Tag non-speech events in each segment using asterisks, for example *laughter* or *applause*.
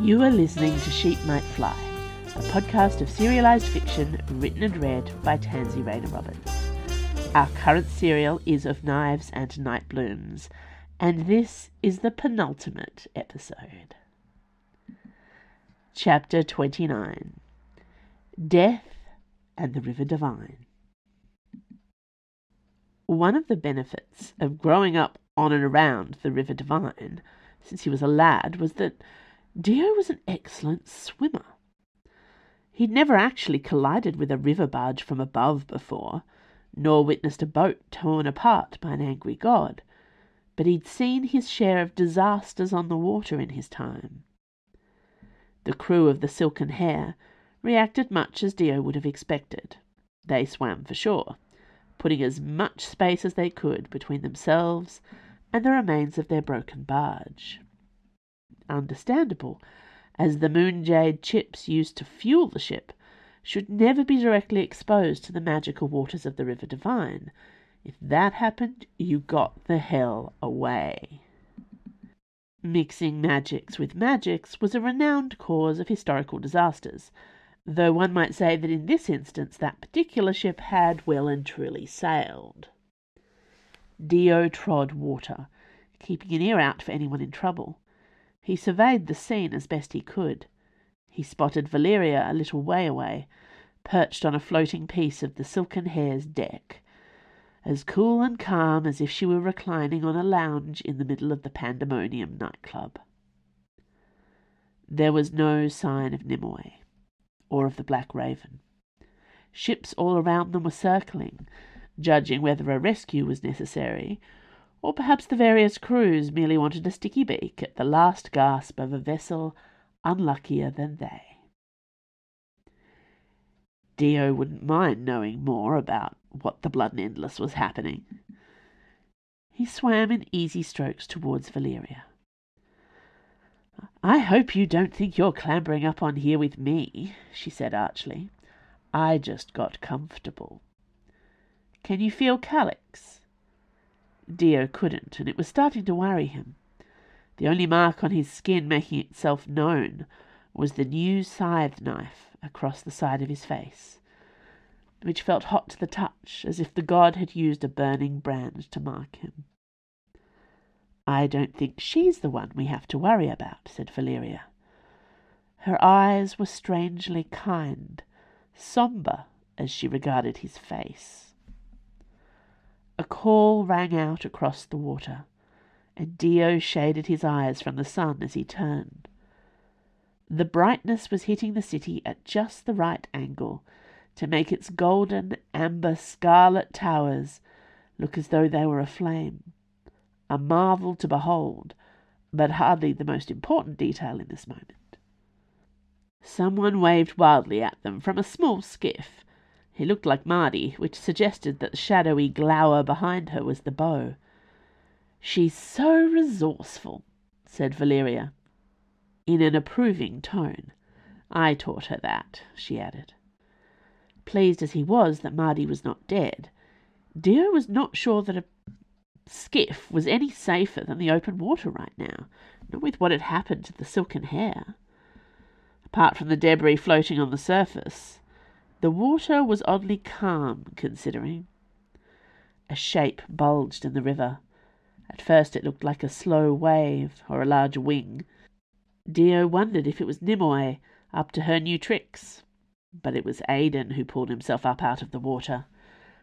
You are listening to Sheep Might Fly, a podcast of serialized fiction written and read by Tansy Rayner Roberts. Our current serial is Of Knives and Night Blooms, and this is the penultimate episode. Chapter 29 Death and the River Divine. One of the benefits of growing up on and around the River Divine since he was a lad was that Dio was an excellent swimmer. He'd never actually collided with a river barge from above before, nor witnessed a boat torn apart by an angry god, but he'd seen his share of disasters on the water in his time. The crew of the Silken Hare reacted much as Dio would have expected. They swam for shore, putting as much space as they could between themselves and the remains of their broken barge understandable, as the moonjade chips used to fuel the ship should never be directly exposed to the magical waters of the River Divine. If that happened, you got the hell away. Mixing magics with magics was a renowned cause of historical disasters, though one might say that in this instance that particular ship had well and truly sailed. Dio trod water, keeping an ear out for anyone in trouble. He surveyed the scene as best he could. He spotted Valeria a little way away, perched on a floating piece of the Silken Hare's deck, as cool and calm as if she were reclining on a lounge in the middle of the Pandemonium nightclub. There was no sign of Nimue, or of the Black Raven. Ships all around them were circling, judging whether a rescue was necessary, or perhaps the various crews merely wanted a sticky beak at the last gasp of a vessel unluckier than they. Dio wouldn't mind knowing more about what the Blood and Endless was happening. He swam in easy strokes towards Valeria. I hope you don't think you're clambering up on here with me, she said archly. I just got comfortable. Can you feel Calyx? Dio couldn't, and it was starting to worry him. The only mark on his skin making itself known was the new scythe knife across the side of his face, which felt hot to the touch, as if the god had used a burning brand to mark him. I don't think she's the one we have to worry about, said Valeria. Her eyes were strangely kind, sombre as she regarded his face. A call rang out across the water, and Dio shaded his eyes from the sun as he turned. The brightness was hitting the city at just the right angle to make its golden, amber, scarlet towers look as though they were aflame. A marvel to behold, but hardly the most important detail in this moment. Someone waved wildly at them from a small skiff he looked like Mardy, which suggested that the shadowy glower behind her was the bow. She's so resourceful, said Valeria, in an approving tone. I taught her that, she added. Pleased as he was that Mardy was not dead, Dio was not sure that a skiff was any safer than the open water right now, not with what had happened to the Silken Hare. Apart from the debris floating on the surface, the water was oddly calm, considering. A shape bulged in the river. At first it looked like a slow wave or a large wing. Dio wondered if it was Nimue up to her new tricks. But it was Aidan who pulled himself up out of the water,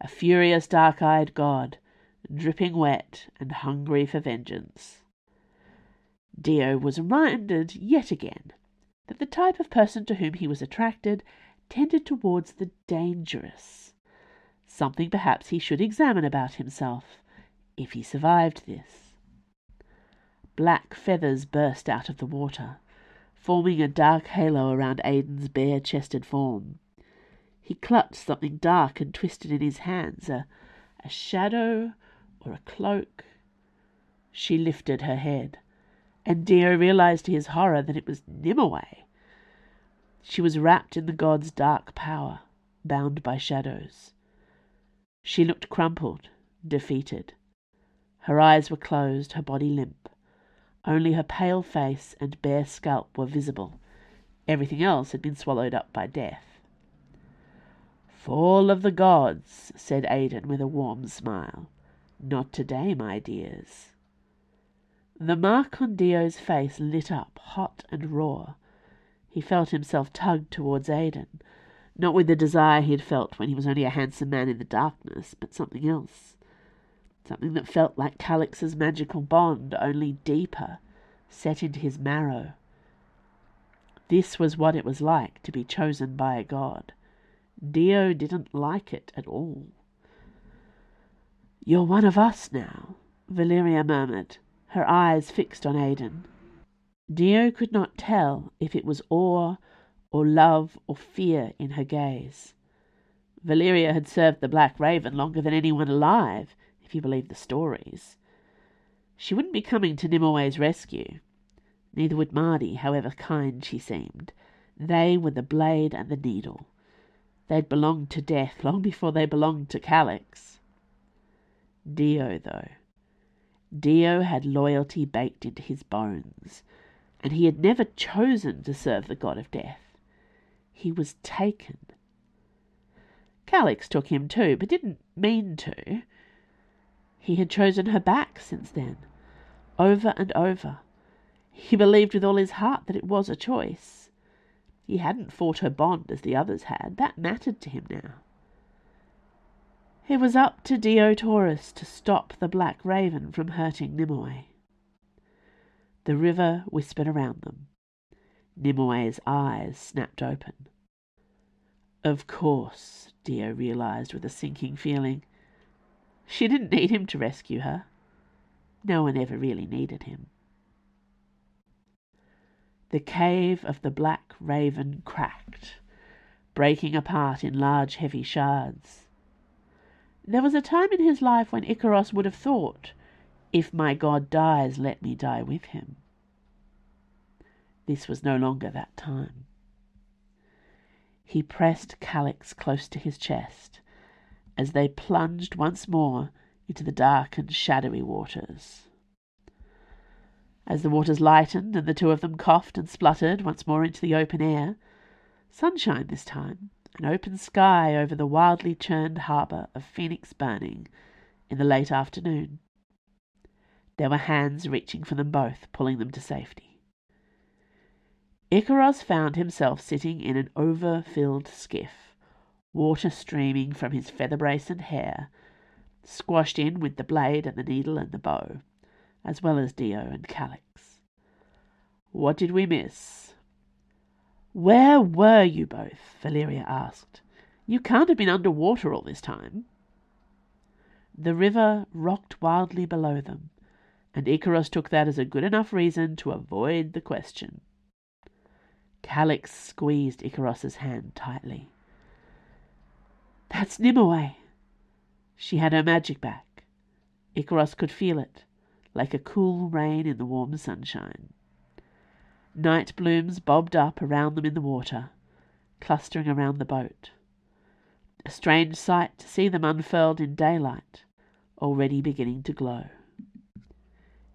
a furious dark-eyed god, dripping wet and hungry for vengeance. Dio was reminded yet again that the type of person to whom he was attracted tended towards the dangerous. Something perhaps he should examine about himself, if he survived this. Black feathers burst out of the water, forming a dark halo around Aidan's bare-chested form. He clutched something dark and twisted in his hands, a, a shadow or a cloak. She lifted her head, and Dio realized to his horror that it was Nimue. She was wrapped in the god's dark power, bound by shadows. She looked crumpled, defeated. Her eyes were closed, her body limp. Only her pale face and bare scalp were visible. Everything else had been swallowed up by death. Fall of the gods, said Aidan with a warm smile. Not today, my dears. The mark on Dio's face lit up, hot and raw. He felt himself tugged towards Aidan, not with the desire he had felt when he was only a handsome man in the darkness, but something else. Something that felt like Calix's magical bond, only deeper, set into his marrow. This was what it was like to be chosen by a god. Dio didn't like it at all. You're one of us now, Valeria murmured, her eyes fixed on Aidan. Dio could not tell if it was awe or love or fear in her gaze. Valeria had served the Black Raven longer than anyone alive, if you believe the stories. She wouldn't be coming to Nimue rescue. Neither would Mardy, however kind she seemed. They were the blade and the needle. They'd belonged to death long before they belonged to Calix. Dio, though. Dio had loyalty baked into his bones, and he had never chosen to serve the god of death. He was taken. Calix took him too, but didn't mean to. He had chosen her back since then, over and over. He believed with all his heart that it was a choice. He hadn't fought her bond as the others had. That mattered to him now. It was up to Dio Taurus to stop the Black Raven from hurting Nimue. The river whispered around them. Nimue's eyes snapped open. Of course, Dio realized with a sinking feeling. She didn't need him to rescue her. No one ever really needed him. The cave of the Black Raven cracked, breaking apart in large heavy shards. There was a time in his life when Icaros would have thought, If my god dies, let me die with him. This was no longer that time. He pressed Calix close to his chest as they plunged once more into the dark and shadowy waters. As the waters lightened and the two of them coughed and spluttered once more into the open air, sunshine this time, an open sky over the wildly churned harbour of Phoenix Burning in the late afternoon. There were hands reaching for them both, pulling them to safety. Icaros found himself sitting in an over-filled skiff water streaming from his feather brace and hair, squashed in with the blade and the needle and the bow, as well as Dio and Calix. What did we miss? Where were you both? Valeria asked. You can't have been under water all this time. The river rocked wildly below them, and Icaros took that as a good enough reason to avoid the question. Calix squeezed Icaros's hand tightly. That's Nimue. She had her magic back. Icaros could feel it, like a cool rain in the warm sunshine. Night blooms bobbed up around them in the water, clustering around the boat. A strange sight to see them unfurled in daylight, already beginning to glow.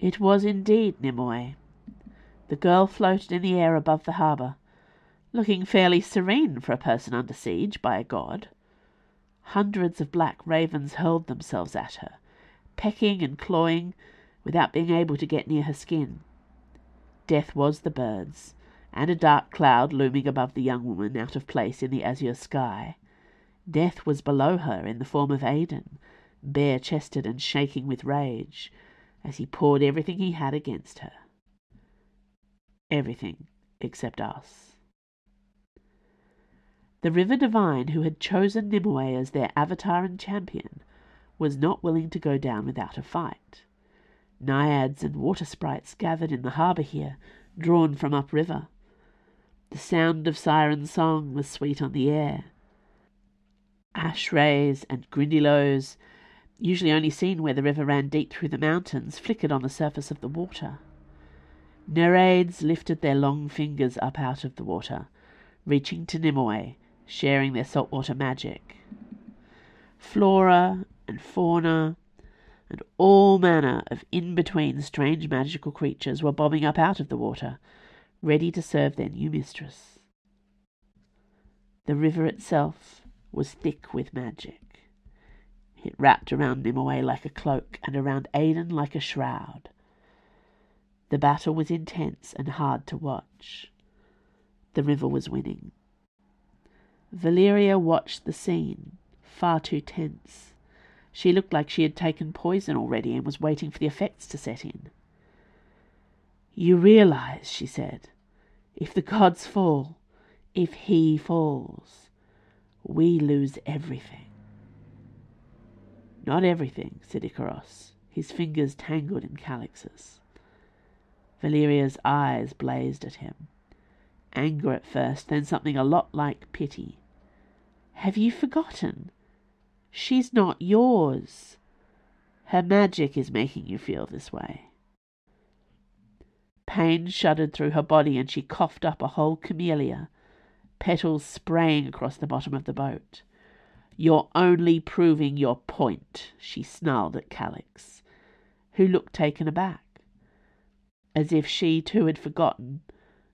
It was indeed Nimue. The girl floated in the air above the harbour, looking fairly serene for a person under siege by a god. Hundreds of black ravens hurled themselves at her, pecking and clawing without being able to get near her skin. Death was the birds, and a dark cloud looming above the young woman out of place in the azure sky. Death was below her in the form of Aidan, bare-chested and shaking with rage, as he poured everything he had against her. Everything except us. The River Divine, who had chosen Nimue as their avatar and champion, was not willing to go down without a fight. Naiads and water sprites gathered in the harbour here, drawn from upriver. The sound of siren song was sweet on the air. Ash rays and grindylows, usually only seen where the river ran deep through the mountains, flickered on the surface of the water. Nereids lifted their long fingers up out of the water, reaching to Nimue, sharing their saltwater magic. Flora and fauna and all manner of in between strange magical creatures were bobbing up out of the water, ready to serve their new mistress. The river itself was thick with magic. It wrapped around Nimue like a cloak, and around Aidan like a shroud. The battle was intense and hard to watch. The river was winning. Valeria watched the scene, far too tense. She looked like she had taken poison already and was waiting for the effects to set in. You realize, she said, if the gods fall, if he falls, we lose everything. Not everything, said Icaros, his fingers tangled in Calix's. Valeria's eyes blazed at him. Anger at first, then something a lot like pity. Have you forgotten? She's not yours. Her magic is making you feel this way. Pain shuddered through her body, and she coughed up a whole camellia, petals spraying across the bottom of the boat. You're only proving your point, she snarled at Calix, who looked taken aback, as if she too had forgotten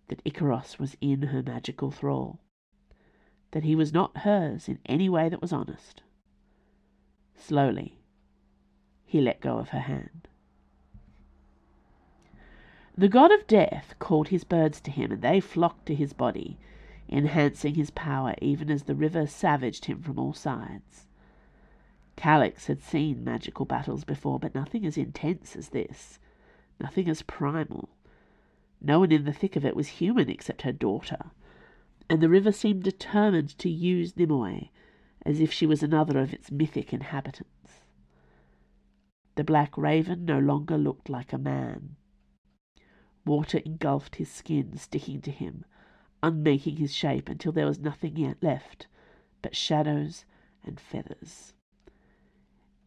that Icaros was in her magical thrall, that he was not hers in any way that was honest. Slowly, he let go of her hand. The god of death called his birds to him, and they flocked to his body, enhancing his power even as the river savaged him from all sides. Calix had seen magical battles before, but nothing as intense as this, nothing as primal. No one in the thick of it was human except her daughter, and the river seemed determined to use Nimue as if she was another of its mythic inhabitants. The black raven no longer looked like a man. Water engulfed his skin, sticking to him, unmaking his shape until there was nothing yet left but shadows and feathers.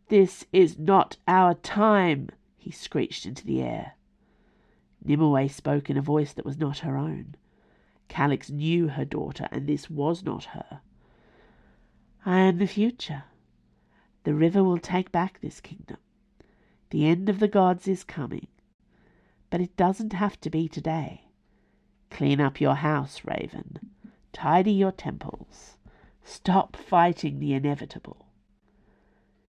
This is not our time, he screeched into the air. Nimue spoke in a voice that was not her own. Calix knew her daughter, and this was not her. I am the future. The river will take back this kingdom. The end of the gods is coming. But it doesn't have to be today. Clean up your house, Raven. Tidy your temples. Stop fighting the inevitable.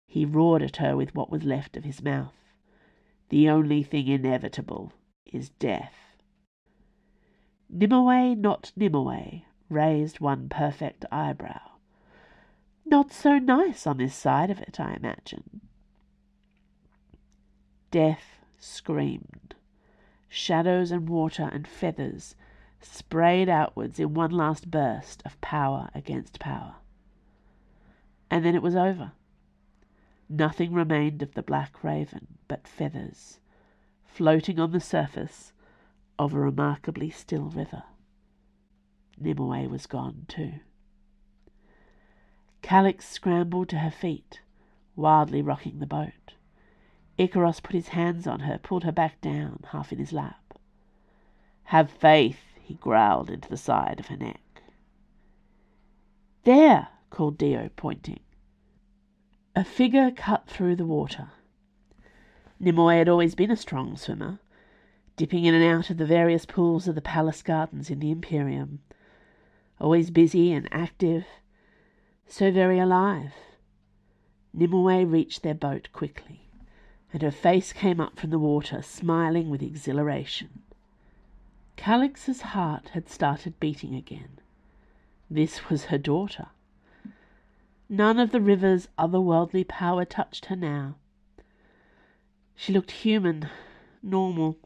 He roared at her with what was left of his mouth. The only thing inevitable is death. Nimue, not Nimue, raised one perfect eyebrow. Not so nice on this side of it, I imagine. Death screamed. Shadows and water and feathers sprayed outwards in one last burst of power against power. And then it was over. Nothing remained of the black raven but feathers, floating on the surface of a remarkably still river. Nimue was gone too. Calix scrambled to her feet, wildly rocking the boat. Icaros put his hands on her, pulled her back down, half in his lap. Have faith, he growled into the side of her neck. There, called Dio, pointing. A figure cut through the water. Nimue had always been a strong swimmer, dipping in and out of the various pools of the palace gardens in the Imperium, always busy and active, so very alive. Nimue reached their boat quickly, and her face came up from the water, smiling with exhilaration. Calix's heart had started beating again. This was her daughter. None of the river's otherworldly power touched her now. She looked human, normal.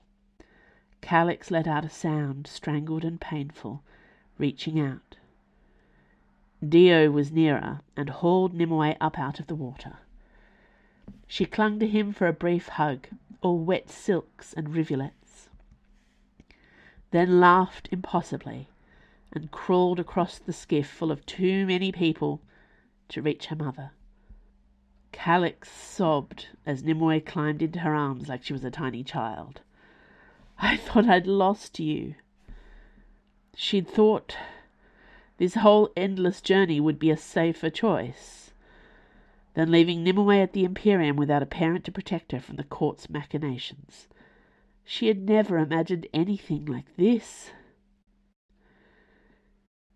Calix let out a sound, strangled and painful, reaching out. Dio was nearer and hauled Nimue up out of the water. She clung to him for a brief hug, all wet silks and rivulets, then laughed impossibly and crawled across the skiff full of too many people to reach her mother. Calix sobbed as Nimue climbed into her arms like she was a tiny child. I thought I'd lost you. She'd thought this whole endless journey would be a safer choice. than leaving Nimue at the Imperium without a parent to protect her from the court's machinations. She had never imagined anything like this.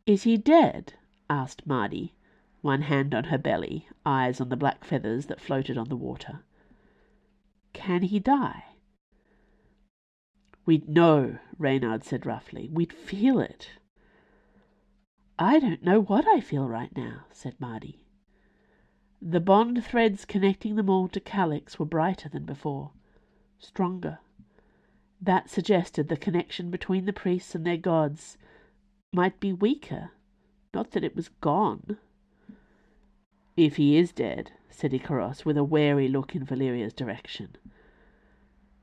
Is he dead? asked Mardy, one hand on her belly, eyes on the black feathers that floated on the water. Can he die? We'd know, Reynard said roughly. We'd feel it. I don't know what I feel right now, said Mardy. The bond threads connecting them all to Calix were brighter than before, stronger. That suggested the connection between the priests and their gods might be weaker, not that it was gone. If he is dead, said Icaros, with a wary look in Valeria's direction,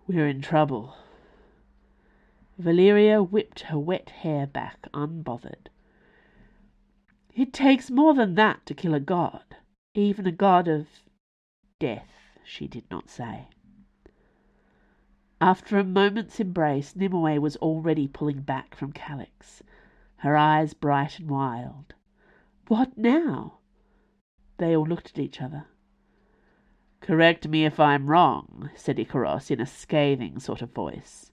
we're in trouble. Valeria whipped her wet hair back unbothered. It takes more than that to kill a god, even a god of death, she did not say. After a moment's embrace, Nimue was already pulling back from Calix, her eyes bright and wild. What now? They all looked at each other. Correct me if I'm wrong, said Icaros in a scathing sort of voice,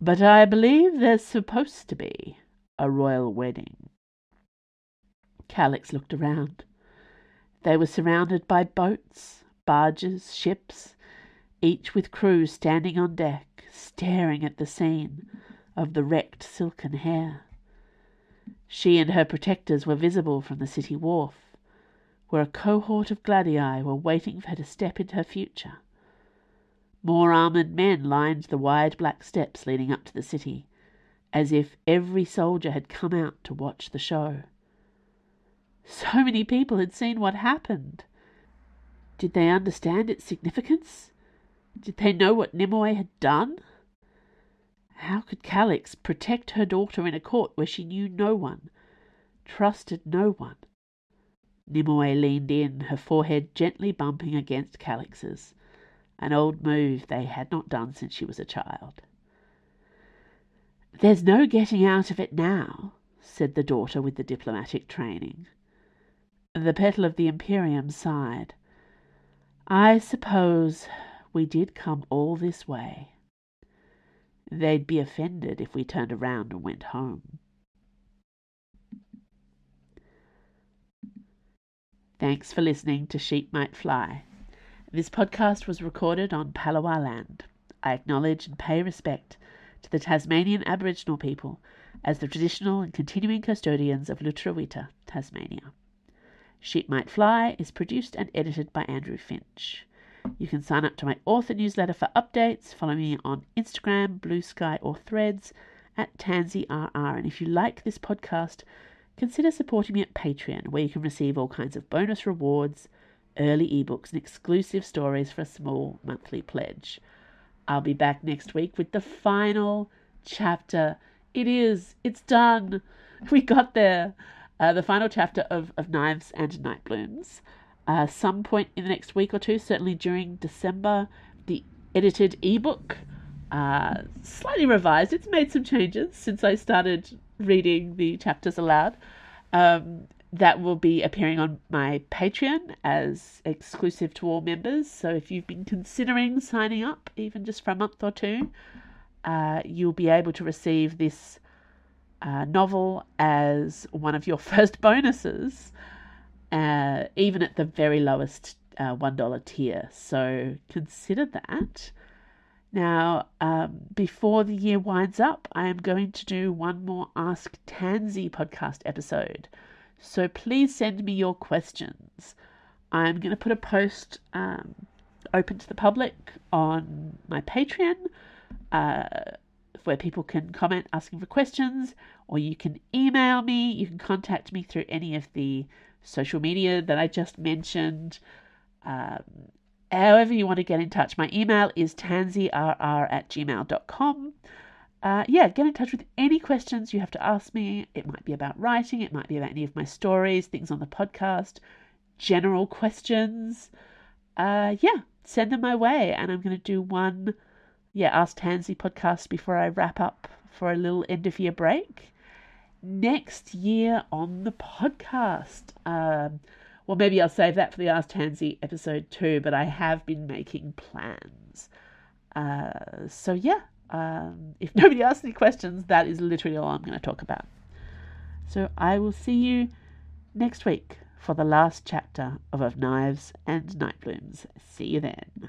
but I believe there's supposed to be a royal wedding. Calix looked around. They were surrounded by boats, barges, ships, each with crews standing on deck, staring at the scene of the wrecked Silken Hare. She and her protectors were visible from the city wharf, where a cohort of gladii were waiting for her to step into her future. More armoured men lined the wide black steps leading up to the city, as if every soldier had come out to watch the show. So many people had seen what happened. Did they understand its significance? Did they know what Nimue had done? How could Calix protect her daughter in a court where she knew no one, trusted no one? Nimue leaned in, her forehead gently bumping against Calix's, an old move they had not done since she was a child. There's no getting out of it now, said the daughter with the diplomatic training. The petal of the Imperium sighed. I suppose we did come all this way. They'd be offended if we turned around and went home. Thanks for listening to Sheep Might Fly. This podcast was recorded on Palawa land. I acknowledge and pay respect to the Tasmanian Aboriginal people as the traditional and continuing custodians of Lutruwita, Tasmania. Sheep Might Fly is produced and edited by Andrew Finch. You can sign up to my author newsletter for updates. Follow me on Instagram, Bluesky, or Threads at TansyRR. And if you like this podcast, consider supporting me at Patreon, where you can receive all kinds of bonus rewards, early ebooks, and exclusive stories for a small monthly pledge. I'll be back next week with the final chapter. It is, it's done. *laughs* We got there. Uh, the final chapter of, of Knives and Night Blooms uh, some point in the next week or two, certainly during December, the edited ebook, uh, slightly revised. It's made some changes since I started reading the chapters aloud. Um, that will be appearing on my Patreon as exclusive to all members. So if you've been considering signing up, even just for a month or two, uh, you'll be able to receive this uh, novel as one of your *laughs* first bonuses uh, even at the very lowest uh, $1 tier. So consider that. Now, um, before the year winds up, I am going to do one more Ask Tansy podcast episode. So please send me your questions. I'm going to put a post um, open to the public on my Patreon uh, where people can comment asking for questions, or you can email me. You can contact me through any of the social media that I just mentioned. Um, however, you want to get in touch, my email is tansyrr at gmail.com. Uh, yeah, get in touch with any questions you have to ask me. It might be about writing, it might be about any of my stories, things on the podcast, general questions. Uh, yeah, send them my way, and I'm going to do one, yeah, Ask Tansy podcast before I wrap up for a little end of year break next year on the podcast. Um, well, maybe I'll save that for the Ask Tansy episode two, but I have been making plans. Uh, so, yeah, um, if *laughs* nobody asks any questions, that is literally all I'm going to talk about. So, I will see you next week for the last chapter of, of Knives and Night Blooms. See you then.